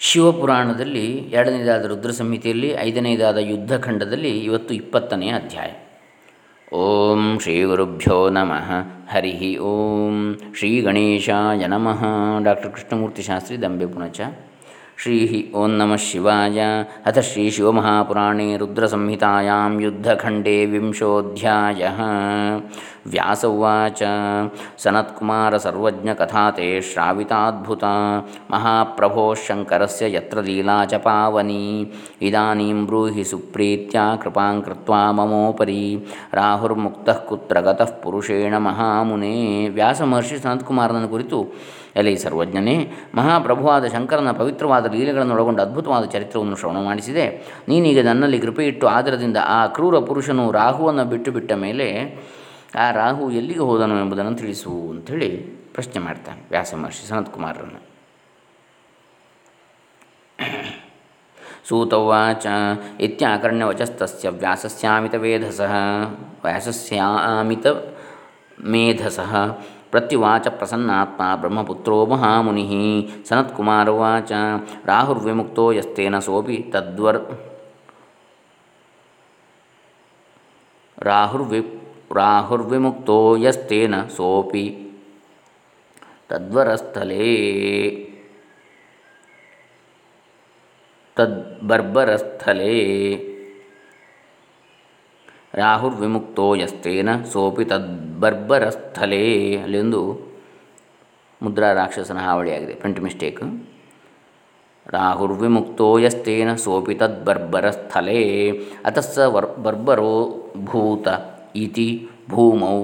ಶಿವಪುರಾಣದಲ್ಲಿ ಎರಡನೇದಾದ ರುದ್ರ ಸಂಹಿತೆಯಲ್ಲಿ ಐದನೇದಾದ ಯುದ್ಧಖಂಡದಲ್ಲಿ ಇವತ್ತು ಇಪ್ಪತ್ತನೇ ಅಧ್ಯಾಯ. ಓಂ ಶ್ರೀ ಗುರುಭ್ಯೋ ನಮಃ. ಹರಿ ಓಂ. ಶ್ರೀ ಗಣೇಶಾಯ ನಮಃ. ಡಾಕ್ಟರ್ ಕೃಷ್ಣಮೂರ್ತಿ ಶಾಸ್ತ್ರಿ ದಂಬೆ ಪುಣಚ. ಶ್ರೀ ಓಂ ನಮಃ ಶಿವಾಯ. ಅಥ ಶ್ರೀ ಶಿವಮಹಾಪುರಾಣೇ ರುದ್ರಸಂಹಿತಾಯಾಂ ಯುದ್ಧಖಂಡೇ ವಿಂಶೋಧ್ಯಾಯ. ವ್ಯಾಸ ಸರ್ವಜ್ಞ ಸನತ್ಕುಮಾರಸರ್ವಜ್ಞಕಥಾತೆ ಶ್ರಾವಿತಾದ್ಭುತ. ಮಹಾಪ್ರಭೋ ಶಂಕರಸ್ಯ ಯತ್ರ ಲೀಲಾ ಚ ಪಾವನಿ. ಇದಾನೀಂ ಬ್ರೂಹಿ ಸುಪ್ರೀತ್ಯ ಕೃಪಾಂ ಕೃತ್ವಾ ಮಮೋಪರಿ. ರಾಹುರ್ಮುಕ್ತಃ ಕುತ್ರ ಗತಃ ಪುರುಷೇಣ ಮಹಾಮುನೇ. ವ್ಯಾಸ ಮಹರ್ಷಿ ಸನತ್ಕುಮಾರನ ಕುರಿತು ಎಲೆ ಸರ್ವಜ್ಞನೇ, ಮಹಾಪ್ರಭುವಾದ ಶಂಕರನ ಪವಿತ್ರವಾದ ಲೀಲೆಗಳನ್ನು ಒಳಗೊಂಡ ಅದ್ಭುತವಾದ ಚರಿತ್ರವನ್ನು ಶ್ರವಣ ಮಾಡಿಸಿದೆ. ನೀನೀಗ ನನ್ನಲ್ಲಿ ಕೃಪೆ ಇಟ್ಟು ಆದರದಿಂದ ಆ ಕ್ರೂರ ಪುರುಷನು ರಾಹುವನ್ನು ಬಿಟ್ಟು ಬಿಟ್ಟ ಮೇಲೆ ಆ ರಾಹು ಎಲ್ಲಿಗೆ ಹೋದನು ಎಂಬುದನ್ನು ತಿಳಿಸು ಅಂಥೇಳಿ ಪ್ರಶ್ನೆ ಮಾಡ್ತಾನೆ ವ್ಯಾಸ ಮಹರ್ಷಿ ಸನತ್ಕುಮಾರರನ್ನು ಸೂತವಾಚ ಇತ್ಯಾಕರ್ಣ್ಯವಚಸ್ತಸ್ಯ ವ್ಯಾಸಸ್ಯಾಮಿತವೇಧಸಃ ವ್ಯಾಸಸ್ಯಾಮಿತ ಮೇಧಸಃ ಪ್ರತ್ಯುವಾಚ ಪ್ರಸನ್ನಾತ್ಮ ಬ್ರಹ್ಮಪುತ್ರೋ ಮಹಾಮುನಿ ಸನತ್ಕುಮಾರವಾಚ ರಾಹುರ್ವಿಮುಕ್ತೋ ಯಸ್ತೇನ ಸೋಪಿ ತದ್ವರ್ ರಾಹುರ್ವಿ ರಾಹುರ್ವಿಮುಕ್ತೋ ಯಸ್ತೇನ ಸೋಪಿ ತದ್ವರಸ್ಥಲೇ. ತದ್ಬರ್ಬರಸ್ಥಲೇ. ರಾಹುರ್ವಿಮುಕ್ತೋ ಯಸ್ತೇನ ಸೋಪಿ ತದ್ಬರ್ಬರಸ್ಥಲೇ. ಅಲ್ಲಿಂದು ಮುದ್ರಾ ರಾಕ್ಷಸನ ಹಾವಳಿಯಾಗಿದೆ ಪ್ರಿಂಟ್ ಮಿಸ್ಟೇಕ್ ರಾಹುರ್ವಿಮುಕ್ತೋ ಯಸ್ತೇನ ಸೋಪಿ ತದ್ಬರ್ಬರಸ್ಥಲೇ. ಅತಃ ಸ ವರ್, ಬರ್ಬರೋ ಭೂತ इति भूमौ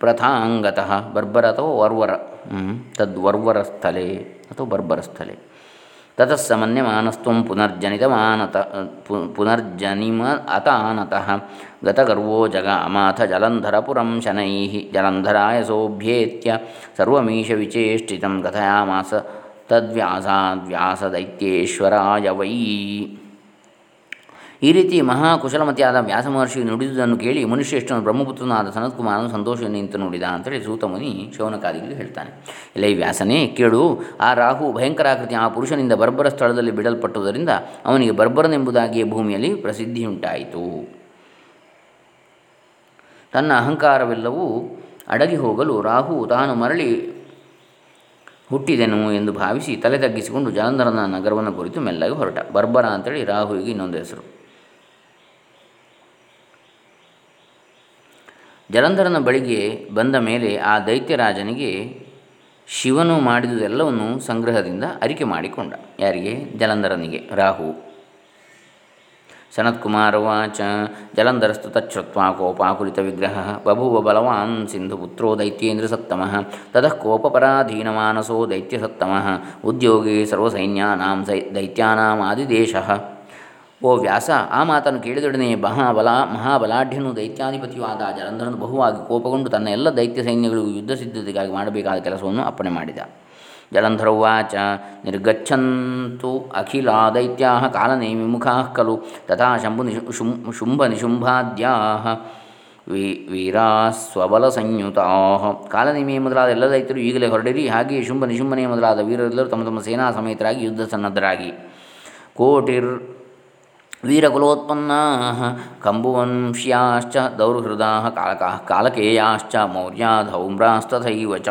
प्रथाङ्गतः बर्बरतो वर्वर हम्म, तद्वर्वरस्थले अथवा बर्बरस्थले। ततः समन्यमानस्त्वं पुनर्जनितमानत पुनर्जनिम अतानतः गतगर्वो जगामाथ जलन्धरपुरं शनैः जलंधराय सोभ्येतर्वीश सर्वमीशविचेष्टितं कथयामास तद्व्यासाद्व्यासदैत्येश्वराय वै। ಈ ರೀತಿ ಮಹಾಕುಶಲಮತಿಯಾದ ವ್ಯಾಸ ಮಹರ್ಷಿ ನುಡಿದುದನ್ನು ಕೇಳಿ ಮುನಿಶ್ರೇಷ್ಠನು ಬ್ರಹ್ಮಪುತ್ರನಾದ ಸನತ್ಕುಮಾರನು ಸಂತೋಷವನ್ನು ನಿಂತು ನೋಡಿದ ಅಂತೇಳಿ ಸೂತಮುನಿ ಶೌನಕಾದಿಗಳಿಗೆ ಹೇಳ್ತಾನೆ. ಇಲ್ಲ ಈ ವ್ಯಾಸನೇ ಕೇಳು, ಆ ರಾಹು ಭಯಂಕರಾಕೃತಿ ಆ ಪುರುಷನಿಂದ ಬರ್ಬರ ಸ್ಥಳದಲ್ಲಿ ಬಿಡಲ್ಪಟ್ಟುದರಿಂದ ಅವನಿಗೆ ಬರ್ಬರನೆಂಬುದಾಗಿಯೇ ಭೂಮಿಯಲ್ಲಿ ಪ್ರಸಿದ್ಧಿಯುಂಟಾಯಿತು. ತನ್ನ ಅಹಂಕಾರವೆಲ್ಲವೂ ಅಡಗಿ ಹೋಗಲು ರಾಹು ತಾನು ಮರಳಿ ಹುಟ್ಟಿದೆನು ಎಂದು ಭಾವಿಸಿ ತಲೆ ತಗ್ಗಿಸಿಕೊಂಡು ಜಲಂಧರನ ನಗರವನ್ನು ಕುರಿತು ಮೆಲ್ಲಗೆ ಹೊರಟ. ಬರ್ಬರ ಅಂತೇಳಿ ರಾಹುವಿಗೆ ಇನ್ನೊಂದು ಹೆಸರು. ಜಲಂಧರನ ಬಳಿಗೆ ಬಂದ ಮೇಲೆ ಆ ದೈತ್ಯರಾಜನಿಗೆ ಶಿವನು ಮಾಡಿದುದೆಲ್ಲವನ್ನು ಸಂಗ್ರಹದಿಂದ ಅರಿಕೆ ಮಾಡಿಕೊಂಡ. ಯಾರಿಗೆ? ಜಲಂಧರನಿಗೆ. ರಾಹು. ಸನತ್ಕುಮಾರವಾಚ ಜಲಂಧರಸ್ತು ತಚ್ಛ್ರುತ್ವಾ ಕೋಪಾಕುಲಿತ ವಿಗ್ರಹ. ಬಭುವ ಬಲವಾನ್ ಸಿಂಧುಪುತ್ರೋ ದೈತ್ಯೇಂದ್ರ ಸತ್ತಮಃ. ತತಃ ಕೋಪಪರಾಧೀನಮಾನಸೋ ದೈತ್ಯಸತ್ತಮಃ ಉದ್ಯೋಗಿ ಸರ್ವಸೈನ್ಯಾನಾಂ ಸೈ ದೈತ್ಯಾನಾಂ ಆದಿದೇಶಃ ಓ ವ್ಯಾಸ, ಆ ಮಾತನ್ನು ಕೇಳಿದೊಡನೆ ಮಹಾಬಲ ಮಹಾಬಲಾಢ್ಯನು ದೈತ್ಯಾಧಿಪತಿಯೂ ಆದ ಜಲಂಧರನು ಬಹುವಾಗಿ ಕೋಪಗೊಂಡು ತನ್ನ ಎಲ್ಲ ದೈತ್ಯ ಸೈನ್ಯಗಳಿಗೂ ಯುದ್ಧ ಸಿದ್ಧತೆಗಾಗಿ ಮಾಡಬೇಕಾದ ಕೆಲಸವನ್ನು ಅಪ್ಪಣೆ ಮಾಡಿದ. ಜಲಂಧರವಾಚ ನಿರ್ಗಚ್ಚಂತು ಅಖಿಲ ದೈತ್ಯಾ ಕಾಲನೇಮಿಮುಖಾ ಖಲು, ತಥಾ ಶಂಭು ನಿಶು, ಶುಂ, ಶುಂಭ ವೀ ವೀರಾ ಸ್ವಬಲ ಸಂಯುತಾ ಕಾಲನೇಮಿ ಮೊದಲಾದ ಎಲ್ಲ ದೈತ್ಯರು ಈಗಲೇ ಹೊರಡಿರಿ, ಹಾಗೆಯೇ ಶುಂಭ ನಿಶುಂಭನೇ ಮೊದಲಾದ ವೀರರೆಲ್ಲರೂ ತಮ್ಮ ತಮ್ಮ ಸೇನಾ ಸಮೇತರಾಗಿ ಯುದ್ಧ ಸನ್ನದ್ಧರಾಗಿ. ಕೋಟಿರ್ ಕಂಬುವಂಶ್ಯಾಶ್ಚ ದೌರ್ಹೃದಾ ಕಾಲಕ ಕಾಲಕೇಯಾಶ್ಚ ಮೌರ್ಯ ಧೌಮ್ರಾಸ್ತಥೈವ ಚ.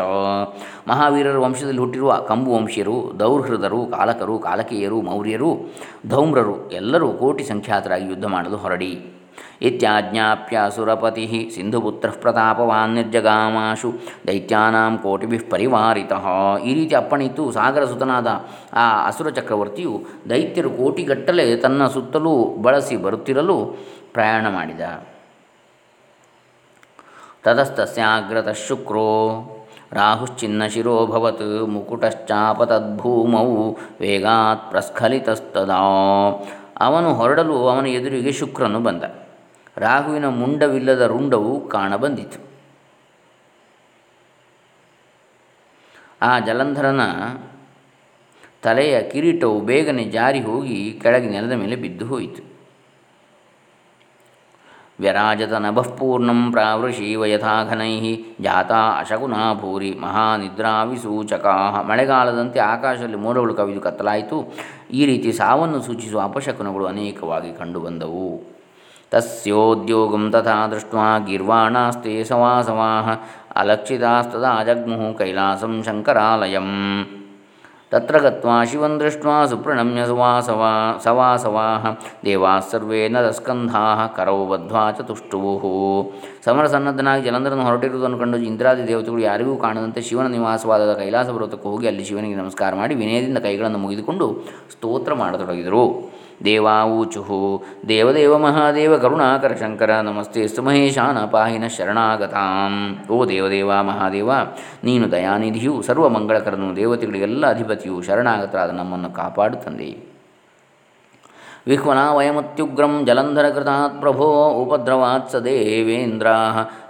ಮಹಾವೀರರ ವಂಶದಲ್ಲಿ ಹುಟ್ಟಿರುವ ಕಂಬುವಂಶೀಯರು, ದೌರ್ಹೃದರು, ಕಾಲಕರು, ಕಾಲಕೇಯರು, ಮೌರ್ಯರು, ಧೌಮ್ರರು ಎಲ್ಲರೂ ಕೋಟಿ ಸಂಖ್ಯಾತರಾಗಿ ಯುದ್ಧ ಮಾಡಲು ಹೊರಡಿ. ಇತ್ಯಾಜ್ಞಾಪ್ಯ ಸುರಪತಿ ಸಿಂಧುಪುತ್ರ ಪ್ರತಾಪವಾನ್ ನಿರ್ಜಗಾಮಾಶು ದೈತ್ಯಾನಾಂ ಕೋಟಿಭಿ ಪರಿವಾರಿತ ಈ ರೀತಿ ಅಪ್ಪಣಿತು ಸಾಗರ ಸುತನಾದ ಆ ಅಸುರ ಚಕ್ರವರ್ತಿಯು ದೈತ್ಯರು ಕೋಟಿಗಟ್ಟಲೆ ತನ್ನ ಸುತ್ತಲೂ ಬಳಸಿ ಬರುತ್ತಿರಲು ಪ್ರಯಾಣ ಮಾಡಿದ. ತತಸ್ತಸ್ಯಾಗ್ರತ ಶುಕ್ರೋ ರಾಹುಶ್ಚಿನ್ನ ಶಿರೋಭವತ್ ಮುಕುಟಶ್ಚಾಪತದ್ಭೂಮೌ, ವೇಗಾತ್ ಪ್ರಸ್ಖಲಿತಸ್ತದಾ. ಅವನು ಹೊರಡಲು ಅವನ ಎದುರಿಗೆ ಶುಕ್ರನು ಬಂದ. ರಾಹುವಿನ ಮುಂಡವಿಲ್ಲದ ರುಂಡವು ಕಾಣಬಂದಿತು. ಆ ಜಲಂಧರನ ತಲೆಯ ಕಿರೀಟವು ಬೇಗನೆ ಜಾರಿ ಹೋಗಿ ಕೆಳಗೆ ನೆಲದ ಮೇಲೆ ಬಿದ್ದು ಹೋಯಿತು. ವ್ಯರಾಜತ ನಭಃ ಪೂರ್ಣಂ ಪ್ರಾವೃಷೀವ ಯಥಾಘನೈ ಜಾತಾ ಅಶಕುನಾ ಭೂರಿ ಮಹಾನಿದ್ರಾವಿಸೂಚಕಾ. ಮಳೆಗಾಲದಂತೆ ಆಕಾಶದಲ್ಲಿ ಮೋಡಗಳು ಕವಿದು ಕತ್ತಲಾಯಿತು. ಈ ರೀತಿ ಸಾವನ್ನು ಸೂಚಿಸುವ ಅಪಶಕುನಗಳು ಅನೇಕವಾಗಿ ಕಂಡುಬಂದವು ತಸ್ಯೋದ್ಯೋಗಂ ತಥಾ ದೃಷ್ಟ ಗೀರ್ವಾಣಾಸ್ತೆ ಸವಾಸವಾಹ ಅಲಕ್ಷಿತಾಸ್ತದಾ ಜಗ್ಮುಃ ಕೈಲಾಸಂ ಶಂಕರಾಲಯಂ ತತ್ರ ಗತ್ವಾ ಶಿವಂ ದೃಷ್ಟ್ವಾ ಸುಪ್ರಣಮ್ಯ ಸುವಾಸವಾ ಸವಾಸವಾಹ ದೇವಾಃ ನರಸ್ಕಂಧಾ ಕರೌ ಬದ್ಧ್ವಾ ಚತುಷ್ಟುವು ಸಮರ ಸನ್ನದ್ಧನಾಗಿ ಜಲಂಧರನ್ನು ಹೊರಟಿರುವುದನ್ನು ಕಂಡು ಇಂದ್ರಾದಿ ದೇವತೆಗಳು ಯಾರಿಗೂ ಕಾಣದಂತೆ ಶಿವನ ನಿವಾಸವಾದ ಕೈಲಾಸ ಪರ್ವತಕ್ಕೆ ಹೋಗಿ ಅಲ್ಲಿ ಶಿವನಿಗೆ ನಮಸ್ಕಾರ ಮಾಡಿ ವಿನಯದಿಂದ ಕೈಗಳನ್ನು ಮುಗಿದುಕೊಂಡು ಸ್ತೋತ್ರ ಮಾಡತೊಡಗಿದರು. ದೇವಾವೂಚು ದೇವದೇವ ಮಹಾದೇವ ಕರುಣಾಕರ ಶಂಕರ, ನಮಸ್ತೆ ಸುಮಹೇಶಾನ ಪಾಹಿನ ಶರಣಾಗತಾಂ. ಓ ದೇವದೇವ ಮಹಾದೇವ, ನೀನು ದಯಾನಿಧಿಯು, ಸರ್ವಮಂಗಳಕರನು, ದೇವತೆಗಳಿಗೆಲ್ಲ ಅಧಿಪತಿಯು, ಶರಣಾಗತರಾದ ನಮ್ಮನ್ನು ಕಾಪಾಡು ತಂದೆ. ವಿಹ್ವನ ವಯಮತ್ಯುಗ್ರಂ ಜಲಂಧರಕೃತಾತ್ ಪ್ರಭೋ ಉಪದ್ರವಾತ್ಸ ದೇವೇಂದ್ರ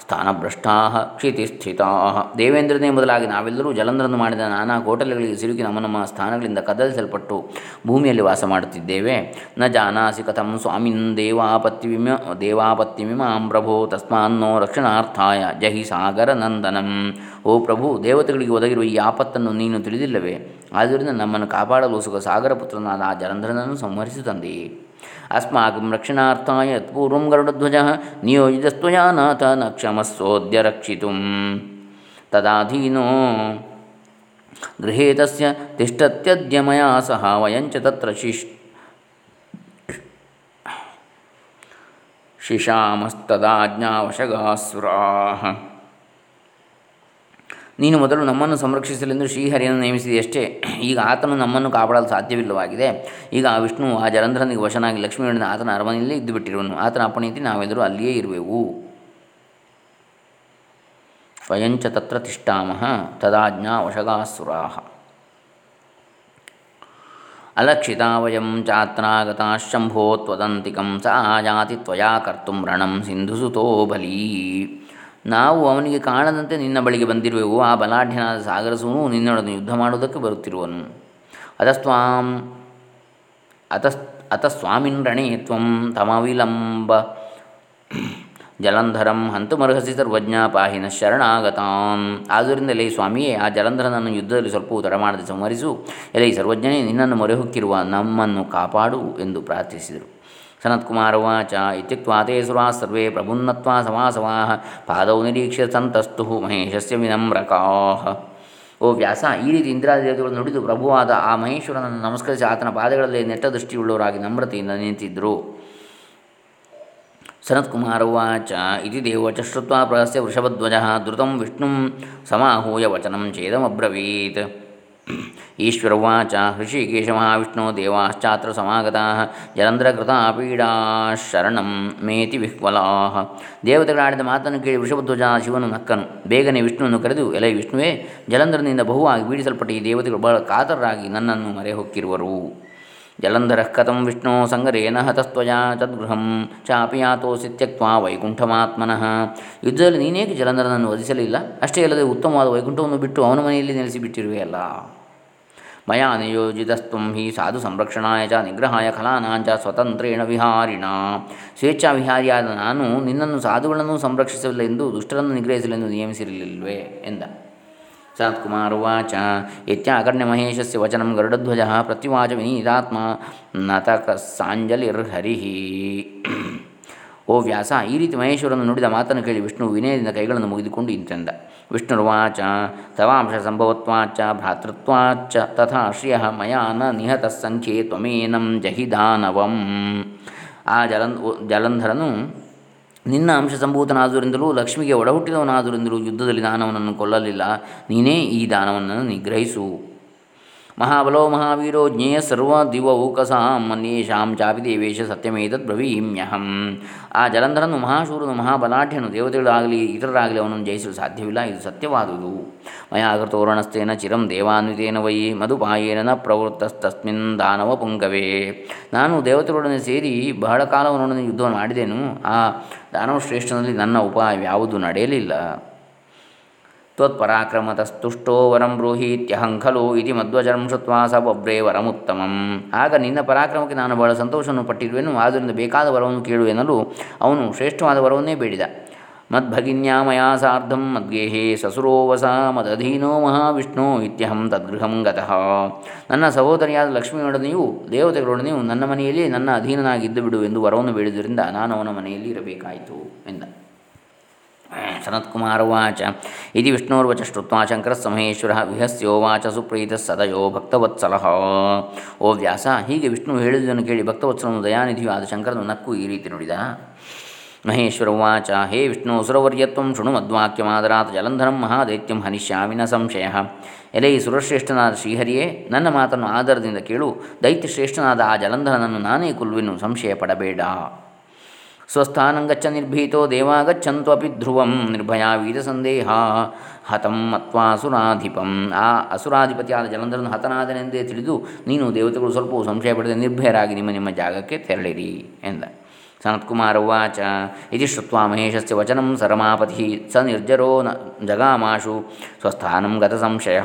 ಸ್ಥಾನಭ್ರಷ್ಟಾ ಕ್ಷಿತಿಸ್ಥಿತಾ. ದೇವೇಂದ್ರನೇ ಮೊದಲಾಗಿ ನಾವೆಲ್ಲರೂ ಜಲಂಧರನ್ನು ಮಾಡಿದ ನಾನಾ ಕೋಟಲೆಗಳಿಗೆ ಸಿಲುಕಿ ನಮ್ಮ ನಮ್ಮ ಸ್ಥಾನಗಳಿಂದ ಕದಲಿಸಲ್ಪಟ್ಟು ಭೂಮಿಯಲ್ಲಿ ವಾಸ ಮಾಡುತ್ತಿದ್ದೇವೆ. ನ ಜಾನಾಸಿ ಕಥಂ ಸ್ವಾಮಿನ್ ದೇವಾಪತಿಮಿಮ ಆಂ ಪ್ರಭೋ ತಸ್ಮಾನ್ನೋ ರಕ್ಷಣಾರ್ಥಾಯ. ಜಹಿ ಸಾಗರ ನಂದನಂ. ಓ ಪ್ರಭು, ದೇವತೆಗಳಿಗೆ ಒದಗಿರುವ ಈ ಆಪತ್ತನ್ನು ನೀನು ತಿಳಿದಿಲ್ಲವೇ? ಆದ್ದರಿಂದ ನಮ್ಮನ್ನು ಕಾಪಾಡಲು ಸುಖ ಸಾಗರ ಪುತ್ರನಾದ ಆ ಜಲಂಧರನನ್ನು ಸಂಹರಿಸಿ ತಂದೆಯೇ. अस्माकं रक्षणार्थाय यत्पूर्वं गरुडध्वजः नियोजितस्त्वया नाथ न क्षमस्सोऽद्य रक्षितुं तदाधीनो गृहे तस्य तिष्ठत्यद्य मया सह वयं च तत्र शिश् शिशामस्तदाज्ञावशगासुराः। ನೀನು ಮೊದಲು ನಮ್ಮನ್ನು ಸಂರಕ್ಷಿಸಲೆಂದು ಶ್ರೀಹರಿಯನ್ನು ನೇಮಿಸಿದೆಯಷ್ಟೇ ಈಗ ಆತನು ನಮ್ಮನ್ನು ಕಾಪಾಡಲು ಸಾಧ್ಯವಿಲ್ಲವಾಗಿದೆ. ಈಗ ಆ ವಿಷ್ಣು, ಆ ಜಲಂಧರನಿಗೆ ವಶನಾಗಿ ಲಕ್ಷ್ಮೀನಿಂದ ಆತನ ಅರಮನೆಯಲ್ಲೇ ಇದ್ದು ಬಿಟ್ಟಿರುವನು ಆತನ ಅಪ್ಪಣೆಯಂತೆ ನಾವೆಲ್ಲರೂ ಅಲ್ಲಿಯೇ ಇರುವೆವು. ಸ್ವಯಂಚ ತತ್ರ ತಿಷ್ಠಾಮಹ ತದಾಜ್ಞಾ ವಶಗಾಸುರಾಹ ಅಲಕ್ಷಿತ ವಯಂ ಚಾತ್ರಾಗತಾಶಂಭೋ ತ್ವದಂತಿಕಂ ಸ ಆಯಾತಿ ತ್ವಯಾ ಕರ್ತು ರಣಂ ಸಿಂಧುಸುತೋ ಬಲೀ. ನಾವು ಅವನಿಗೆ ಕಾಣದಂತೆ ನಿನ್ನ ಬಳಿಗೆ ಬಂದಿರುವೆವು. ಆ ಬಲಾಢ್ಯನಾದ ಸಾಗರಸೂನು ನಿನ್ನೊಡನೆ ಯುದ್ಧ ಮಾಡುವುದಕ್ಕೆ ಬರುತ್ತಿರುವನು. ಅತಸ್ವಾಂ ಅತಸ್ ಅತಸ್ವಾಮಿನ್ ರಣೇ ತ್ವಂ ತಮವಿಲಂಬ ಜಲಂಧರಂ ಹಂತುಮರ್ಹಸಿ ಸರ್ವಜ್ಞ ಪಾಹಿನ ಶರಣಾಗತಾಂ. ಆದ್ದರಿಂದಲೇ ಸ್ವಾಮಿಯೇ, ಆ ಜಲಂಧರನನ್ನು ಯುದ್ಧದಲ್ಲಿ ಸ್ವಲ್ಪ ತಡಮಾಡದೆ ಸಂಹರಿಸು. ಎಲೆ ಸರ್ವಜ್ಞನೇ, ನಿನ್ನನ್ನು ಮೊರೆಹೊಕ್ಕಿರುವ ನಮ್ಮನ್ನು ಕಾಪಾಡು ಎಂದು ಪ್ರಾರ್ಥಿಸಿದರು. ಸನತ್ಕುಮಾರವಾಚ ಇತ್ಯುಕ್ವಾತೆ ಸುರಾ ಸರ್ವೇ ಪ್ರಭುನ್ನತ್ವಾ ಸಮಾಸವಾ ಪಾದೌ ನಿರೀಕ್ಷ್ಯ ಸಂತಸ್ತು ಮಹೇಶಸ್ಯ ವಿನಮ್ರಕಾಹ ಓ ವ್ಯಾಸ ಈ ರೀತಿ ಇಂದಿರಾದೇವತೆಗಳು ನುಡಿದು ಪ್ರಭುವಾದ ಆ ಮಹೇಶ್ವರನನ್ನು ನಮಸ್ಕರಿಸಿ ಆತನ ಪಾದಗಳಲ್ಲಿ ನೆಟ್ಟ ದೃಷ್ಟಿಯುಳ್ಳವರಾಗಿ ನಮ್ರತೆಯಿಂದ ನಿಂತಿದ್ದರು ಸನತ್ಕುಮಾರವಾಚ ಇತಿ ದೇವಚ ಶ್ರುತ್ವಾ ಪ್ರಹಸ್ಯ ವೃಷಭಧ್ವಜ ಧೃತಂ ವಿಷ್ಣು ಸಮಾಹೂಯ ವಚನಂ ಚೇದಮಬ್ರವೀತ್ ಈಶ್ವರವಾಚ ಹೃಷಿಕೇಶ ಮಹಾವಿಷ್ಣು ದೇವಾಶ್ಚಾತ್ರ ಸಮಾಗತಾ ಜಲಂಧ್ರಕೃತ ಪೀಡಾ ಶರಣಂ ಮೇತಿ ವಿಹ್ವಲಾಹ ದೇವತೆಗಳಾಡಿದ ಮಾತನ್ನು ಕೇಳಿ ವೃಷಭಧ್ವಜ ಶಿವನು ನಕ್ಕನು. ಬೇಗನೆ ವಿಷ್ಣುವನ್ನು ಕರೆದು, ಎಲೈ ವಿಷ್ಣುವೇ, ಜಲಂಧರನಿಂದ ಬಹುವಾಗಿ ಬೀಡಿಸಲ್ಪಟ್ಟ ಈ ದೇವತೆಗಳು ಬಹಳ ಕಾತರರಾಗಿ ನನ್ನನ್ನು ಮರೆ ಹೊಕ್ಕಿರುವರು ಜಲಂಧರ ಕಥಂ ವಿಷ್ಣು ಸಂಗರೇನ ಹತಸ್ತ್ವಜ ತದ್ಗೃಹಂ ಚಾಪಿ ಯಾತೋಸಿ ತ್ಯಕ್ವಾ ವೈಕುಂಠಮಾತ್ಮನಃ. ಯುದ್ಧದಲ್ಲಿ ನೀನೇಕೆ ಜಲಂಧರನನ್ನು ವಧಿಸಲಿಲ್ಲ? ಅಷ್ಟೇ ಅಲ್ಲದೆ ಉತ್ತಮವಾದ ವೈಕುಂಠವನ್ನು ಬಿಟ್ಟು ಅವನ ಮನೆಯಲ್ಲಿ ನೆಲೆಸಿಬಿಟ್ಟಿರುವೆಯಲ್ಲ? ಮಯಾ ನಿಯೋಜಿತಸ್ತ್ವಂ ಹಿ ಸಾಧು ಸಂರಕ್ಷಣಾಯ ಚ ನಿಗ್ರಹಾಯ ಖಲಾನಾಂಚ ಸ್ವತಂತ್ರೇಣ ವಿಹಾರಿಣ ಸ್ವೇಚ್ಛಾ ವಿಹಾರಿಯಾದ ನಾನು ನಿನ್ನನ್ನು ಸಾಧುಗಳನ್ನು ಸಂರಕ್ಷಿಸಲಿಲ್ಲ ಎಂದು, ದುಷ್ಟರನ್ನು ನಿಗ್ರಹಿಸಲೆಂದು ನಿಯಮಿಸಿರಲಿಲ್ವೇ ಎಂದ. ಸನತ್ಕುಮಾರುವಾಚ ಇತ್ಯಾಕರ್ಣ್ಯಮಹೇಶಸ್ಯ ವಚನಂ ಗರುಡಧ್ವಜ ಪ್ರತ್ಯುವಾಚ ವಿನೀತಾತ್ಮ ನತಕಸ್ಸಾಂಜಲಿರ್ಹರಿ ಓ ವ್ಯಾಸ, ಈ ರೀತಿ ಮಹೇಶ್ವರನ್ನು ನುಡಿದ ಮಾತನ್ನು ಕೇಳಿ ವಿಷ್ಣು ವಿನಯದಿಂದ ಕೈಗಳನ್ನು ಮುಗಿದುಕೊಂಡು ಇಂತೆಂದ. ವಿಷ್ಣುರ್ವಾಚ, ತವಾಂಶ ಸಂಭವತ್ವಾಚ, ಭ್ರಾತೃತ್ವಾಚ, ತಥಾ ಶ್ರಿಯ ಮಯಾನ ನಿಹತ ಸಂಖ್ಯೆ ತ್ವಮೇನಂ ಜಹಿದಾನವಂ ಆ ಜಲಂ ಜಲಂಧರನು ನಿನ್ನ ಅಂಶ ಸಂಭೂತನಾದುದರಿಂದಲೂ ಲಕ್ಷ್ಮಿಗೆ ಒಡಹುಟ್ಟಿದವನಾದುದರಿಂದಲೂ ಯುದ್ಧದಲ್ಲಿ ದಾನವನನ್ನು ಕೊಲ್ಲಲಿಲ್ಲ. ನೀನೇ ಈ ದಾನವನ್ನು ನಿಗ್ರಹಿಸು. ಮಹಾಬಲೋ ಮಹಾವೀರೋ ಜ್ಞೇಯ ಸರ್ವ ದಿವೌಕಸಾಂ ಮನ್ಯೇಷಾಂ ಚಾಪಿ ದೇವೇಶ ಸತ್ಯಮೇತದ್ ಬ್ರವೀಮ್ಯಹಂ ಆ ಜಲಂಧರನು ಮಹಾಶೂರನು ಮಹಾಬಲಾಢ್ಯನು ದೇವತೆಗಳಾಗಲಿ ಇತರರಾಗಲಿ ಅವನನ್ನು ಜಯಿಸಲು ಸಾಧ್ಯವಿಲ್ಲ ಇದು ಸತ್ಯವಾದುದು ಮಯಾ ಕೃತೋರಣಸ್ಥೇನ ಚಿರಂ ದೇವಾನ್ವಿತೇನ ವೈ ಮಧುಪಾಯೇನ ನ ಪ್ರವೃತ್ತಸ್ತಸ್ಮಿನ್ ದಾನವ ಪುಂಗವೇ ನಾನು ದೇವತೆಗಳೊಡನೆ ಸೇರಿ ಬಹಳ ಕಾಲವನೊಡನೆ ಯುದ್ಧವನ್ನು ಮಾಡಿದೆನು, ಆ ದಾನವ ಶ್ರೇಷ್ಠನಲ್ಲಿ ನನ್ನ ಉಪಾಯವ್ಯಾವುದು ನಡೆಯಲಿಲ್ಲ। ತ್ವತ್ಪರಾಕ್ರಮತಸ್ತುಷ್ಟೋ ವರಂ ಬ್ರೂಹೀತ್ಯಹಂ ಖಲು ಇತಿ ಮಧ್ವಜರಂ ಶುತ್ವಾ ಸ ವರಮುತ್ತಮಂ ಆಗ ನಿನ್ನ ಪರಾಕ್ರಮಕ್ಕೆ ನಾನು ಬಹಳ ಸಂತೋಷವನ್ನು ಪಟ್ಟಿರುವೆನು, ಆದ್ದರಿಂದ ಬೇಕಾದ ವರವನ್ನು ಕೇಳು ಅವನು ಶ್ರೇಷ್ಠವಾದ ವರವನ್ನೇ ಬೇಡಿದ. ಮದ್ಭಗಿನ್ಯಾ ಮಯಾ ಸಾರ್ಧಂ ಮದ್ಗೇಹೇ ಸಸುರೋವಸ ಮದಧೀನೋ ಮಹಾವಿಷ್ಣು ಇತ್ಯಹಂ ತದ್ಗೃಹಂ ಗತಃ. ನನ್ನ ಸಹೋದರಿಯಾದ ಲಕ್ಷ್ಮಿಯೊಡನೆಯು ದೇವತೆಗಳೊಡನೆಯು ನನ್ನ ಮನೆಯಲ್ಲಿ ನನ್ನ ಅಧೀನನಾಗಿದ್ದು ಬಿಡು ಎಂದು ವರವನ್ನು ಬೇಡಿದ್ದರಿಂದ ನಾನು ಅವನ ಮನೆಯಲ್ಲಿ ಇರಬೇಕಾಯಿತು ಎಂದ. ಸನತ್ಕುಮಾರವಾಚ ಇದು ವಿಷ್ಣೋರ್ವಚ ಶ್ರುತ್ವಾ ಶಂಕರಸ್ ಮಹೇಶ್ವರ ವಿಹಸ್ಯೋವಾಚ ಸುಪ್ರೀತ ಸದಯೋ ಭಕ್ತವತ್ಸಲ. ಓ ವ್ಯಾಸ, ಹೀಗೆ ವಿಷ್ಣು ಹೇಳಿದುದನ್ನು ಕೇಳಿ ಭಕ್ತವತ್ಸಲನು ದಯಾನಿಧಿಯು ಆದ ಶಂಕರನು ನಕ್ಕು ಈ ರೀತಿ ನುಡಿದ. ಮಹೇಶ್ವರ ಉಚ ಹೇ ವಿಷ್ಣು ಸುರವರ್ಯತ್ವ ಶೃಣು ಮದ್ವಾಕ್ಯಮಾದರಾತ್ ಜಲಂಧರಂ ಮಹಾದೈತ್ಯಂ ಹನಿಷ್ಯಾಮಿನ ಸಂಶಯ. ಎಲೆ ಈ ಸುರಶ್ರೇಷ್ಠನಾದ ಶ್ರೀಹರಿಯೇ, ನನ್ನ ಮಾತನ್ನು ಆಧಾರದಿಂದ ಕೇಳು. ದೈತ್ಯಶ್ರೇಷ್ಠನಾದ ಆ ಜಲಂಧರನನ್ನು ನಾನೇ ಕುಲ್ವೆನು ಸಂಶಯ ಪಡಬೇಡ ಸ್ವಸ್ಥಾನಂಗಚ್ಚ ನಿರ್ಭೀತೋ ದೇವಾಗಚ್ಚಂತ್ವಪಿ ಧ್ರುವಂ ನಿರ್ಭಯಾ ವೀರ ಸಂದೇಹ ಹತಂ ಮತ್ವಾಸುರಾಧಿಪಂ ಆ ಅಸುರಾಧಿಪತಿಯಾದ ಜಲಂಧರನು ಹತನಾದನೆಂದೇ ತಿಳಿದು ನೀನು ದೇವತೆಗಳು ಸ್ವಲ್ಪ ಸಂಶಯ ಪಡೆದ ನಿರ್ಭಯರಾಗಿ ನಿಮ್ಮ ನಿಮ್ಮ ಜಾಗಕ್ಕೆ ತೆರಳಿರಿ ಎಂದ. ಸನತ್ಕುಮಾರ ಉಚ ಇತಿ ಶ್ರುತ್ವಾ ಮಹೇಶಸ್ಯ ವಚನ ಸರಮಾಪತಿ ಸ ನಿರ್ಜರೋ ನ ಜಗಾಮಾಶು ಸ್ವಸ್ಥಾನಂ ಗತ ಸಂಶಯ।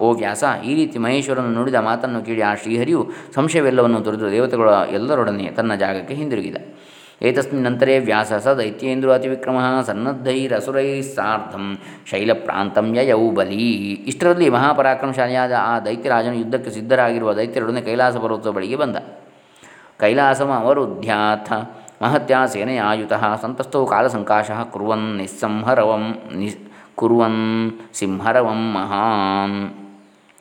ಓ ವ್ಯಾಸ, ಈ ರೀತಿ ಮಹೇಶ್ವರನ್ನು ನುಡಿದ ಮಾತನ್ನು ಕೇಳಿ ಆ ಶ್ರೀಹರಿಯು ಸಂಶಯವೆಲ್ಲವನ್ನು ತೊರೆದು ದೇವತೆಗಳ ಎಲ್ಲರೊಡನೆ ತನ್ನ ಜಾಗಕ್ಕೆ ಹಿಂದಿರುಗಿದ। ಏತಸ್ಮಿನ್ನಂತರೇ ವ್ಯಾಸ ಸ ದೈತ್ಯೇಂದ್ರ ಅತಿವಿಕ್ರಮ ಸನ್ನದ್ಧೈರಸುರೈ ಸಾರ್ಧಂ ಶೈಲಪ್ರಾಂತಂ ಯಯೌ ಬಲಿ ಇಷ್ಟರಲ್ಲಿ ಮಹಾಪರಾಕ್ರಮಶಾಲಿಯಾದ ಆ ದೈತ್ಯರಾಜನು ಯುದ್ಧಕ್ಕೆ ಸಿದ್ಧರಾಗಿರುವ ದೈತ್ಯರೊಡನೆ ಕೈಲಾಸ ಪರ್ವತದ ಬಳಿಗೆ ಬಂದ। ಕೈಲಾಸಮ ಅವರುಧ್ಯಾಥ ಮಹತ್ಯ ಸೇನೆಯಾಯುತ ಸಂತಸ್ಥೋ ಕಾಲಸಂಕಾಶ ಕುರ್ವನ್ ನಿಸ್ಸಂಹರವಂ ನಿ ಕುರುವನ್ ಸಿಂಹರವಂ ಮಹಾನ್।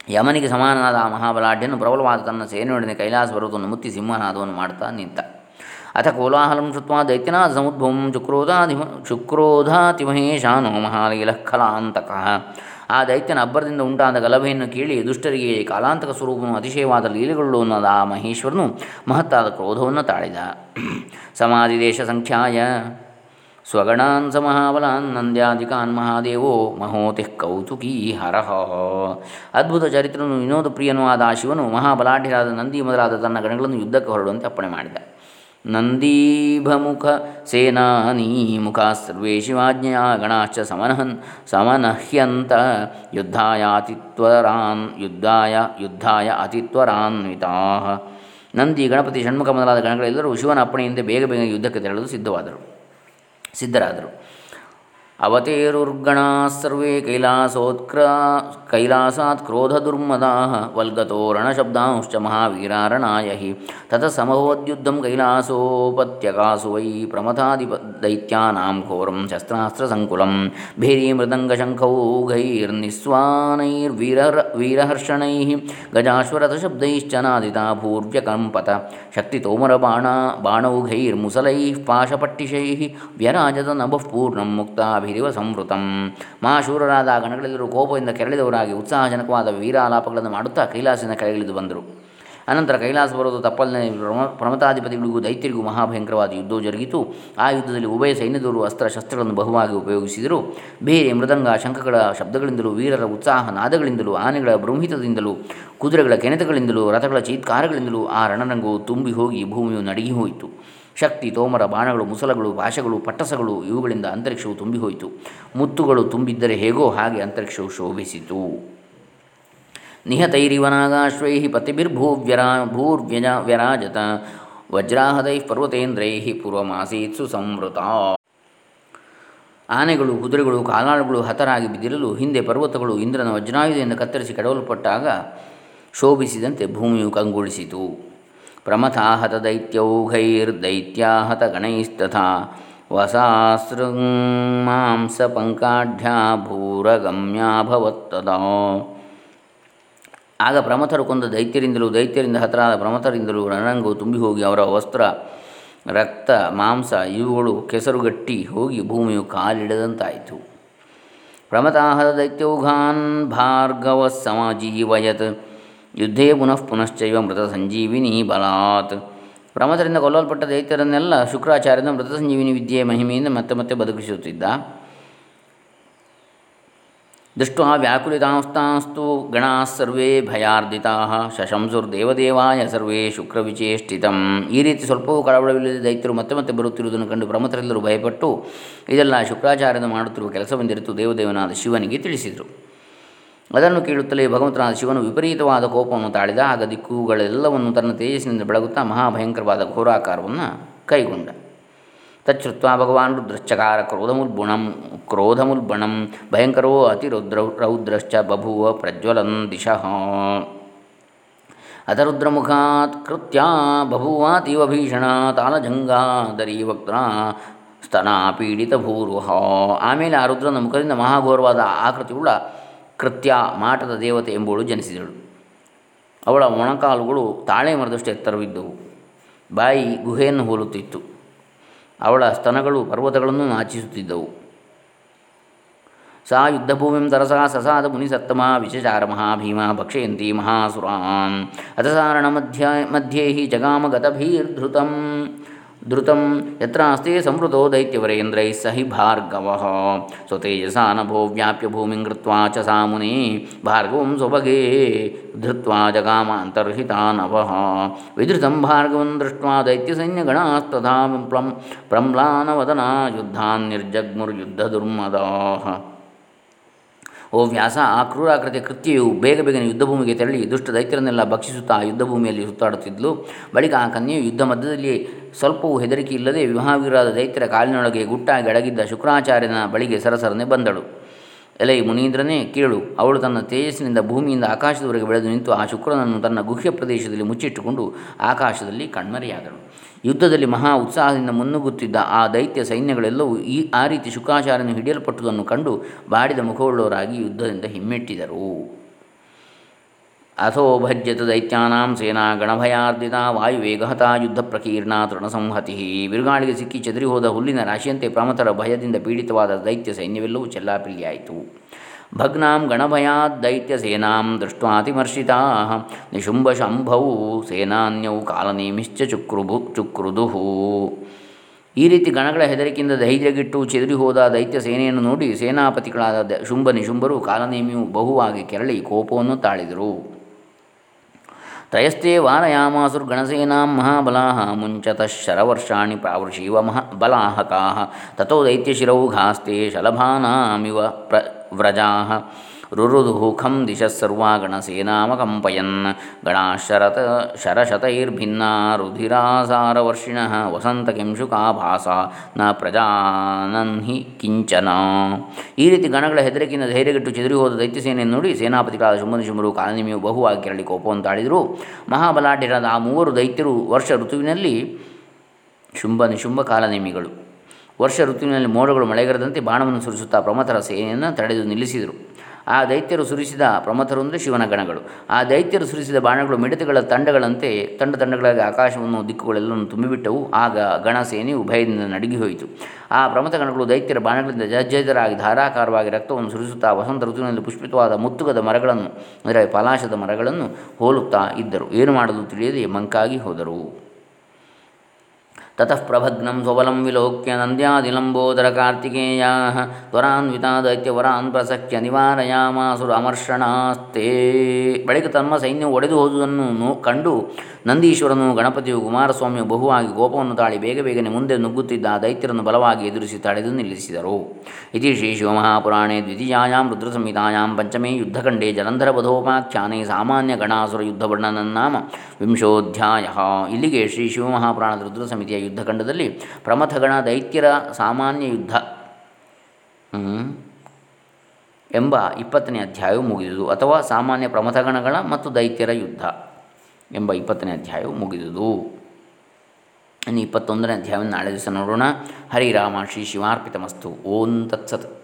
ಯಮನಿಗೆ ಸಮಾನನಾದ ಆ ಮಹಾಬಲಾಢ್ಯನು ಪ್ರಬಲವಾದ ತನ್ನ ಸೇನೆಯೊಡನೆ ಕೈಲಾಸ ಮುತ್ತಿ ಸಿಂಹನಾದವನ್ನು ಮಾಡ್ತಾ ನಿಂತ। ಅಥ ಕೋಲಾಹಲಂ ಶುತ್ವಾ ದೈತ್ಯನಾಥ ಸಮುದ್ಭವಂ ಶುಕ್ರೋಧಾಧಿಮ ಶುಕ್ರೋಧಾತಿಮಹೇಶಾನೋ ಮಹಾಲೀಲಃಖಲಾಂತಕಃ ಆ ದೈತ್ಯನ ಅಬ್ಬರದಿಂದ ಉಂಟಾದ ಗಲಭೆಯನ್ನು ಕೇಳಿ ದುಷ್ಟರಿಗೆ ಕಾಲಾಂತಕ ಸ್ವರೂಪನು ಅತಿಶಯವಾದ ಲೀಲೆಗೊಳ್ಳುವನಾದ ಆ ಮಹೇಶ್ವರನು ಮಹತ್ತಾದ ಕ್ರೋಧವನ್ನು ತಾಳಿದ. ಸಮಾಧಿ ದೇಶ ಸಂಖ್ಯಾಯ ಸ್ವಗಣಾನ್ ಸಮಹಾಬಲಾನ್ ಮಹಾಬಲಾನ್ ನಂದ್ಯಾಧಿಕಾನ್ ಮಹಾದೇವೋ ಮಹೋತಿ ಕೌತುಕಿ ಹರಹ ಅದ್ಭುತ ಚರಿತ್ರನು ವಿನೋದ ಪ್ರಿಯನೂ ಆದ ಶಿವನು ಮಹಾಬಲಾಢ್ಯರಾದ ನಂದಿ ಮೊದಲಾದ ತನ್ನ ಗಣಗಳನ್ನು ಯುದ್ಧಕ್ಕೆ ಹೊರಡುವಂತೆ ಅಪ್ಪಣೆ ಮಾಡಿದ। ನಂದೀಭಮುಖ ಸೇನಾನೀ ಮುಖಾ ಸರ್ವೇ ಶಿವಾಜ್ಞೆಯ ಗಣಾಶ್ಚ ಸಮನಹನ್ ಸಮನಹ್ಯಂತ ಯುದ್ಧಾಯಾತಿತ್ವರಾನ್ ಯುದ್ಧಾಯ ಯುದ್ಧಾಯ ಅತಿತ್ವರಾನ್ವಿತಾ ನಂದಿ ಗಣಪತಿ ಷಣ್ಮುಖ ಮೊದಲಾದ ಗಣಗಳೆಲ್ಲರೂ ಶಿವನ ಅಪ್ಪಣೆಯಿಂದ ಬೇಗ ಬೇಗ ಯುದ್ಧಕ್ಕೆ ತೆರಳಲು ಸಿದ್ಧವಾದರು, ಸಿದ್ಧರಾದರು. अवतेरुर्गणाः सर्वे कैलासोत्क्रा, कैलासात् क्रोधदुर्मदाः वल्गतो रणशब्दांश्च महावीरारणाय हि तत समभवद्युद्धं कैलासोपत्यकासु वै प्रमथादिप दैत्यानां घोरं शस्त्रास्त्रसङ्कुलं भेरीमृदङ्गशङ्खौघैर्निःस्वानैर्वीरहर वीरहर्षणैः गजाश्वरथशब्दैश्च नादिता भूर्व्यकम्पत शक्तितोमरबाणा बाणौघैर्मुसलैः पाशपट्टिशैः व्यराजत नभः पूर्णं मुक्ताभि ಮುಕ್ತಾಭಿರಿವ ಸಂವೃತಂ. ಮಹಾಶೂರರಾದ ಆ ಗಣಗಳೆಲ್ಲರೂ ಕೋಪದಿಂದ ಕೆರಳಿದವರಾಗಿ ಉತ್ಸಾಹಜನಕವಾದ ವೀರಾಲಾಪಗಳನ್ನು ಮಾಡುತ್ತಾ ಕೈಲಾಸದಿಂದ ಕೆಳಗಿಳಿದು ಬಂದರು. ಅನಂತರ ಕೈಲಾಸ ಬರೋದು ತಪ್ಪಲಿನ ಪ್ರಮ, ಪ್ರಮತಾಧಿಪತಿಗಳಿಗೂ ದೈತ್ಯರಿಗೂ ಮಹಾಭಯಂಕರವಾದ ಯುದ್ಧವು ಜರುಗಿತು. ಆ ಯುದ್ಧದಲ್ಲಿ ಉಭಯ ಸೈನ್ಯದವರು ಅಸ್ತ್ರಶಸ್ತ್ರಗಳನ್ನು ಬಹುವಾಗಿ ಉಪಯೋಗಿಸಿದರು. ಬೇರೆ ಮೃದಂಗ, ಶಂಖಗಳ ಶಬ್ದಗಳಿಂದಲೂ, ವೀರರ ಉತ್ಸಾಹ ನಾದಗಳಿಂದಲೂ, ಆನೆಗಳ ಬೃಂಹಿತದಿಂದಲೂ, ಕುದುರೆಗಳ ಕೆನೆತಗಳಿಂದಲೂ, ರಥಗಳ ಚೀತ್ಕಾರಗಳಿಂದಲೂ ಆ ರಣರಂಗವು ತುಂಬಿ ಹೋಗಿ ಭೂಮಿಯು ನಡಗಿ ಹೋಯಿತು. ಶಕ್ತಿ, ತೋಮರ ಬಾಣಗಳು, ಮುಸಲಗಳು, ಭಾಷೆಗಳು, ಪಟ್ಟಸಗಳು, ಇವುಗಳಿಂದ ಅಂತರಿಕ್ಷವು ತುಂಬಿಹೋಯಿತು. ಮುತ್ತುಗಳು ತುಂಬಿದ್ದರೆ ಹೇಗೋ ಹಾಗೆ ಅಂತರಿಕ್ಷವು ಶೋಭಿಸಿತು. ನಿಹತೈರಿವನಾಗಾಶ್ವೈ ಪತಿಭಿರ್ಭೂವ್ಯರಾ, ಭೂರ್ವ್ಯಜ ವ್ಯರಾಜತ, ವಜ್ರಾಹದೈ ಪರ್ವತೇಂದ್ರೈ ಪೂರ್ವಮಾಸೀತ್ ಸುಸಂವೃತ. ಆನೆಗಳು, ಕುದುರೆಗಳು, ಕಾಲಾಳುಗಳು ಹತರಾಗಿ ಬಿದ್ದಿರಲು ಹಿಂದೆ ಪರ್ವತಗಳು ಇಂದ್ರನ ವಜ್ರಾಯುಧದಿಂದ ಕತ್ತರಿಸಿ ಕೆಡವಲ್ಪಟ್ಟಾಗ ಶೋಭಿಸಿದಂತೆ ಭೂಮಿಯು ಕಂಗೊಳಿಸಿತು. ಪ್ರಮಥಾಹತ ದೈತ್ಯೌಘೈರ್ದೈತ್ಯಾಹತ ಗಣೈಸ್ತಥಾ ವಸಾಸೃಮಾಂಸ ಪಂಕಾಢ್ಯಾ ಭೂರಗಮ್ಯಾಭವತ್ತದ ಆಗ ಪ್ರಮಥರು ಕೊಂದ ದೈತ್ಯರಿಂದಲೂ ದೈತ್ಯರಿಂದ ಹತರಾದ ಪ್ರಮಥರಿಂದಲೂ ರಣರಂಗವು ತುಂಬಿ ಹೋಗಿ ಅವರ ವಸ್ತ್ರ, ರಕ್ತ, ಮಾಂಸ ಇವುಗಳು ಕೆಸರುಗಟ್ಟಿ ಹೋಗಿ ಭೂಮಿಯು ಕಾಲಿಡದಂತಾಯಿತು. ಪ್ರಮಥಾಹತ ದೈತ್ಯೌಘಾನ್ ಭಾರ್ಗವ ಸಮಜೀವಯತ್ ಯುದ್ಧೇ ಪುನಃ ಪುನಶ್ಚೈವ ಮೃತ ಸಂಜೀವಿನಿ ಬಲಾತ್. ಪ್ರಮದರಿಂದ ಕೊಲ್ಲಲ್ಪಟ್ಟ ದೈತ್ಯರನ್ನೆಲ್ಲ ಶುಕ್ರಾಚಾರ್ಯನ ಮೃತ ಸಂಜೀವಿನಿ ವಿದ್ಯೆಯ ಮಹಿಮೆಯಿಂದ ಮತ್ತೆ ಮತ್ತೆ ಬದುಕಿಸುತ್ತಿದ್ದ. ದೃಷ್ಟು ವ್ಯಾಕುಲಿತಾಂಸ್ತಾಂಸ್ತು ಗಣಾ ಸರ್ವೇ ಶಶಂಸುರ್ ಶಶಂಸುರ್ದೇವದೇವಾಯ ಸರ್ವೇ ಶುಕ್ರವಿಚೇಷ್ಟಿತಂ. ಈ ರೀತಿ ಸ್ವಲ್ಪವೂ ಕಳವಳವಿಲ್ಲದೆ ದೈತ್ಯರು ಮತ್ತೆ ಮತ್ತೆ ಬರುತ್ತಿರುವುದನ್ನು ಕಂಡು ಪ್ರಮಥರೆಲ್ಲರೂ ಭಯಪಟ್ಟು ಇದೆಲ್ಲ ಶುಕ್ರಾಚಾರ್ಯನ ಮಾಡುತ್ತಿರುವ ಕೆಲಸವೆಂದಿರಿತು ದೇವದೇವನಾದ ಶಿವನಿಗೆ ತಿಳಿಸಿದರು. ಅದನ್ನು ಕೇಳುತ್ತಲೇ ಭಗವಂತನಾದ ಶಿವನು ವಿಪರೀತವಾದ ಕೋಪವನ್ನು ತಾಳಿದ, ಆಗ ದಿಕ್ಕುಗಳೆಲ್ಲವನ್ನು ತನ್ನ ತೇಜಸ್ಸಿನಿಂದ ಬೆಳಗುತ್ತಾ ಮಹಾಭಯಂಕರವಾದ ಘೋರಾಕಾರವನ್ನು ಕೈಗೊಂಡ. ತಚ್ಛ್ರುತ್ವ ಭಗವಾನ್ ರುದ್ರಶ್ಚಕಾರ ಕ್ರೋಧಮುಲ್ಬುಣಂ, ಕ್ರೋಧಮುಲ್ಬಣಂ, ಭಯಂಕರೋ ಅತಿರುದ್ರ, ರೌದ್ರಶ್ಚ ಬಭೂವ ಪ್ರಜ್ವಲನ್ ದಿಶಃ. ಅತರುದ್ರಮುಖಾತ್ ಕೃತ್ಯ ಬಭೂವಾತೀವ ಭೀಷಣ ತಾಲಜಂಗಾದರಿ ವಕ್ತ ಸ್ತನ ಪೀಡಿತ ಭೂರುಹ. ಆಮೇಲೆ ಆ ರುದ್ರನ ಮುಖದಿಂದ ಮಹಾಘೋರವಾದ ಆಕೃತಿಯುಳ್ಳ ಕೃತ್ಯ ಮಾಟದ ದೇವತೆ ಎಂಬುವಳು ಜನಿಸಿದಳು. ಅವಳ ಮೊಣಕಾಲುಗಳು ತಾಳೆ ಮರದಷ್ಟು ಎತ್ತರವಿದ್ದವು. ಬಾಯಿ ಗುಹೆಯನ್ನು ಹೋಲುತ್ತಿತ್ತು. ಅವಳ ಸ್ತನಗಳು ಪರ್ವತಗಳನ್ನು ನಾಚಿಸುತ್ತಿದ್ದವು. ಸಾ ಯುದ್ಧಭೂಮಿಂ ತರಸಾ ಸಸಾದ ಮುನಿಸತ್ತಮ ವಿಶಚಾರ ಮಹಾಭೀಮ ಭಕ್ಷಯಂತಿ ಮಹಾಸುರಾನ್ ಅಥಸಾರಣ ಮಧ್ಯ ಮಧ್ಯೆ ಹಿ ಜಗಾಮ ಗತಭೀರ್ಧೃತಂ ಯತ್ರ ಅಸ್ತಿ ಸಂವೃತೋ ದೈತ್ಯವರೇಂದ್ರೈ ಸಹಿ ಭಾರ್ಗವ. ಸ್ವತೇಜಸಾ ನಭೋ ವ್ಯಾಪ್ಯ ಭೂಮಿಂ ಕೃತ್ವಾ ಚ ಸಾಮುನಿ ಭಾರ್ಗವಂ ಸ್ವಭಗೆ ಧೃತ್ವಾ ಜಗಾಮ ಅಂತರ್ಹಿತಾನವಃ ವಿಧೃತಂ ಭಾರ್ಗವಂ ದೃಷ್ಟ್ವಾ ದೈತ್ಯಸೈನ್ಯಗಣಾಸ್ತಥಾ ಪ್ಲಂ ಪ್ರಮ್ಲಾನವದನಾ ಯುದ್ಧಾನ್ ನಿರ್ಜಗ್ಮುರ್ಯುದ್ಧದುರ್ಮದಾಃ ಓ ವ್ಯಾಸ, ಆ ಕ್ರೂರಾಕೃತಿಯ ಕೃತ್ಯೆಯು ಬೇಗ ಬೇಗನೆ ಯುದ್ಧಭೂಮಿಗೆ ತೆರಳಿ ದುಷ್ಟ ದೈತ್ಯರನ್ನೆಲ್ಲ ಭಕ್ಷಿಸುತ್ತಾ ಯುದ್ಧಭೂಮಿಯಲ್ಲಿ ಸುತ್ತಾಡುತ್ತಿದ್ಲು. ಬಳಿಕ ಆ ಕನ್ಯೆಯು ಯುದ್ಧ ಮಧ್ಯದಲ್ಲಿ ಸ್ವಲ್ಪವೂ ಹೆದರಿಕೆ ಇಲ್ಲದೆ ವಿವಾಹವೀರಾದ ದೈತ್ಯರ ಕಾಲಿನೊಳಗೆ ಗುಟ್ಟಾಗಿ ಅಡಗಿದ್ದ ಶುಕ್ರಾಚಾರ್ಯನ ಬಳಿಗೆ ಸರಸರನೆ ಬಂದಳು. ಎಲೈ ಮುನೀಂದ್ರನೇ, ಕೇಳು, ಅವಳು ತನ್ನ ತೇಜಸ್ಸಿನಿಂದ ಭೂಮಿಯಿಂದ ಆಕಾಶದವರೆಗೆ ಬೆಳೆದು ನಿಂತು ಆ ಶುಕ್ರನನ್ನು ತನ್ನ ಗುಹ್ಯ ಪ್ರದೇಶದಲ್ಲಿ ಮುಚ್ಚಿಟ್ಟುಕೊಂಡು ಆಕಾಶದಲ್ಲಿ ಕಣ್ಮರೆಯಾದಳು. ಯುದ್ಧದಲ್ಲಿ ಮಹಾ ಉತ್ಸಾಹದಿಂದ ಮುನ್ನುಗ್ಗುತ್ತಿದ್ದ ಆ ದೈತ್ಯ ಸೈನ್ಯಗಳೆಲ್ಲವೂ ಈ, ಆ ರೀತಿ ಶುಕಾಚಾರ್ಯನು ಹಿಡಿಯಲ್ಪಟ್ಟುದನ್ನು ಕಂಡು ಬಾಡಿದ ಮುಖವುಳ್ಳವರಾಗಿ ಯುದ್ಧದಿಂದ ಹಿಮ್ಮೆಟ್ಟಿದರು. ಅಥೋ ಭಜ್ಯತ ದೈತ್ಯಾನಾಂ ಸೇನಾ ಗಣಭಯಾರ್ದಿತ ವಾಯುವೇಗಹತ ಯುದ್ಧ ಪ್ರಕೀರ್ಣ ತೃಣಸಂಹತಿ. ಬಿರುಗಾಳಿಗೆ ಸಿಕ್ಕಿ ಚದರಿ ಹೋದ ಹುಲ್ಲಿನ ರಾಶಿಯಂತೆ ಪ್ರಮಥರ ಭಯದಿಂದ ಪೀಡಿತವಾದ ದೈತ್ಯ ಸೈನ್ಯವೆಲ್ಲವೂ ಚೆಲ್ಲಾಪಿಲ್ಲಿಯಾಯಿತು. ಭಗ್ನಾಂ ಗಣಭಯಾತ್ ದೈತ್ಯ ಸೇನಾಂ ದೃಷ್ಟ್ವಾತಿಮರ್ಷಿತಾ ನಿಶುಂಭಶಂಭೌ ಸೇನಾನ್ಯೌ ಕಾಲನೇಮಿಶ್ಚ ಚುಕ್ರುಭು ಚುಕ್ರುದುಹು ಈ ರೀತಿ ಗಣಗಳ ಹೆದರಿಕೆಯಿಂದ ಧೈರ್ಯಗಿಟ್ಟು ಚೆದರಿ ಹೋದ ದೈತ್ಯ ಸೇನೆಯನ್ನು ನೋಡಿ ಸೇನಾಪತಿಗಳಾದ ದ ಶುಂಭ ನಿಶುಂಭರು ಕಾಲನೇಮಿಯು ಬಹುವಾಗಿ ಕೆರಳಿ ಕೋಪವನ್ನು ತಾಳಿದರು. ತಯಸ್ತೆ ವಾರಯಾಮಾಸುರ್ಗಣಸೇನಾಂ ಮಹಾಬಲಾಹ, ಮುಂಚತಃ ಶರವರ್ಷಾಣಿ ಪ್ರಾವೃಷೀವ ಮಹ ಬಲಾಹಕಾ ತಥೋ ದೈತ್ಯಶಿರೌಘಾಸ್ತೆ ಶಲಭಾನಾಮಿವ ಪ್ರ ದಿಶ ಸರ್ವಾ ಗಣಸೇನಾಮಕಂಪಯನ್ ಗಣಾಶರತ ಶರಶತೈರ್ಭಿನ್ನ ರುಧಿರಾಸಾರವರ್ಷಿಣಃ ವಸಂತ ಭಾಸ ನ ಪ್ರಜಾನನ್ಹಿ ಕಿಂಚನ. ಈ ರೀತಿ ಗಣಗಳ ಹೆದರಿಕೆಯಿಂದ ಧೈರ್ಯಗೆಟ್ಟು ಚೆದರಿ ಹೋದ ದೈತ್ಯಸೇನೆಯನ್ನು ನೋಡಿ ಸೇನಾಪತಿಗಳಾದ ಶುಂಭನಿಶುಂಭರು ಕಾಲನಿಮಿಯು ಬಹುವಾಗಿ ಕೆರಳಿ ಕೋಪವನ್ನು ತಾಳಿದರು. ಮಹಾಬಲಾಢ್ಯರಾದ ಆ ಮೂವರು ದೈತ್ಯರು ವರ್ಷ ಋತುವಿನಲ್ಲಿ ಶುಂಭ ನಿಶುಂಭ ಕಾಲನೇಮಿಗಳು. ವರ್ಷ ಋತುವಿನಲ್ಲಿ ಮೋಡಗಳು ಮಳೆಗರದಂತೆ ಬಾಣವನ್ನು ಸುರಿಸುತ್ತಾ ಪ್ರಮಥರ ಸೇನೆಯನ್ನು ತಡೆದು ನಿಲ್ಲಿಸಿದರು. ಆ ದೈತ್ಯರು ಸುರಿಸಿದ ಪ್ರಮಥರು ಅಂದರೆ ಶಿವನ ಗಣಗಳು. ಆ ದೈತ್ಯರು ಸುರಿಸಿದ ಬಾಣಗಳು ಮಿಡತೆಗಳ ತಂಡಗಳಂತೆ ತಂಡ ತಂಡಗಳಾಗಿ ಆಕಾಶವನ್ನು ದಿಕ್ಕುಗಳೆಲ್ಲವನ್ನು ತುಂಬಿಬಿಟ್ಟವು. ಆಗ ಗಣ ಸೇನೆಯು ಭಯದಿಂದ ನಡುಗಿ ಹೋಯಿತು. ಆ ಪ್ರಮಥ ಗಣಗಳು ದೈತ್ಯರ ಬಾಣಗಳಿಂದ ಜಜ್ಜರಾಗಿ ಧಾರಾಕಾರವಾಗಿ ರಕ್ತವನ್ನು ಸುರಿಸುತ್ತಾ ವಸಂತ ಋತುವಿನಲ್ಲಿ ಪುಷ್ಪಿತವಾದ ಮುತ್ತುಗದ ಮರಗಳನ್ನು, ಅಂದರೆ ಪಲಾಶದ ಮರಗಳನ್ನು ಹೋಲುತ್ತಾ ಇದ್ದರು. ಏನು ಮಾಡಲು ತಿಳಿಯದೆ ಮಂಕಾಗಿ ಹೋದರು. ತತಃ ಪ್ರಭಗ್ನಂ ಸ್ವಬಲಂ ವಿಲೋಕ್ಯ ನಂದ್ಯಾದಿಲಂಬೋದರ ಕಾರ್ತಿಕೇಯಾ ತ್ವರಾನ್ವಿತಾ ದೈತ್ಯವರಾನ್ ಪ್ರಸಕ್ಯ ನಿವಾರಯಾಮಾಸುರ ಅಮರ್ಷಣಾಸ್ತೆ ಬಳಿಕ ತಮ್ಮ ಸೈನ್ಯವು ಒಡೆದು ಹೋದುದನ್ನು ಕಂಡು ನಂದೀಶ್ವರನು ಗಣಪತಿಯು ಕುಮಾರಸ್ವಾಮಿಯು ಬಹುವಾಗಿ ಕೋಪವನ್ನು ತಾಳಿ ಬೇಗ ಬೇಗನೆ ಮುಂದೆ ನುಗ್ಗುತ್ತಿದ್ದ ದೈತ್ಯರನ್ನು ಬಲವಾಗಿ ಎದುರಿಸಿ ತಡೆದು ನಿಲ್ಲಿಸಿದರು. ಇತಿ ಶ್ರೀ ಶಿವಮಹಾಪುರಾಣೇ ದ್ವಿತೀಯಾಂ ರುದ್ರಸಂಹಿತಾಯಾಂ ಪಂಚಮೇ ಯುದ್ಧಖಂಡೇ ಬಧೋಪಾಖ್ಯಾನೆ ಸಾಮಾನ್ಯ ಗಣಾಸುರ ಯುದ್ಧ ನಾಮ ವಿಂಶೋಧ್ಯಾಯ. ಇಲ್ಲಿಗೆ ಶ್ರೀ ಶಿವಮಹಾಪುರಾಣದ ರುದ್ರ ಸಮಿತಿಯ ಯುದ್ಧಖಂಡದಲ್ಲಿ ಪ್ರಮಥಗಣ ದೈತ್ಯರ ಸಾಮಾನ್ಯ ಯುದ್ಧ. ಎಂಬ ಇಪ್ಪತ್ತನೇ ಅಧ್ಯಾಯವು ಮುಗಿದುದು. ಅಥವಾ ಸಾಮಾನ್ಯ ಪ್ರಮಥಗಣಗಳ ಮತ್ತು ದೈತ್ಯರ ಯುದ್ಧ ಎಂಬ ಇಪ್ಪತ್ತನೇ ಅಧ್ಯಾಯವು ಮುಗಿದುದು. ಇನ್ನು ಇಪ್ಪತ್ತೊಂದನೇ ಅಧ್ಯಾಯವನ್ನು ನಾಳೆ ದಿವಸ ನೋಡೋಣ. ಹರಿರಾಮ ಶ್ರೀ ಶಿವಾರ್ಪಿತಮಸ್ತು. ಓಂ ತತ್ಸತ್.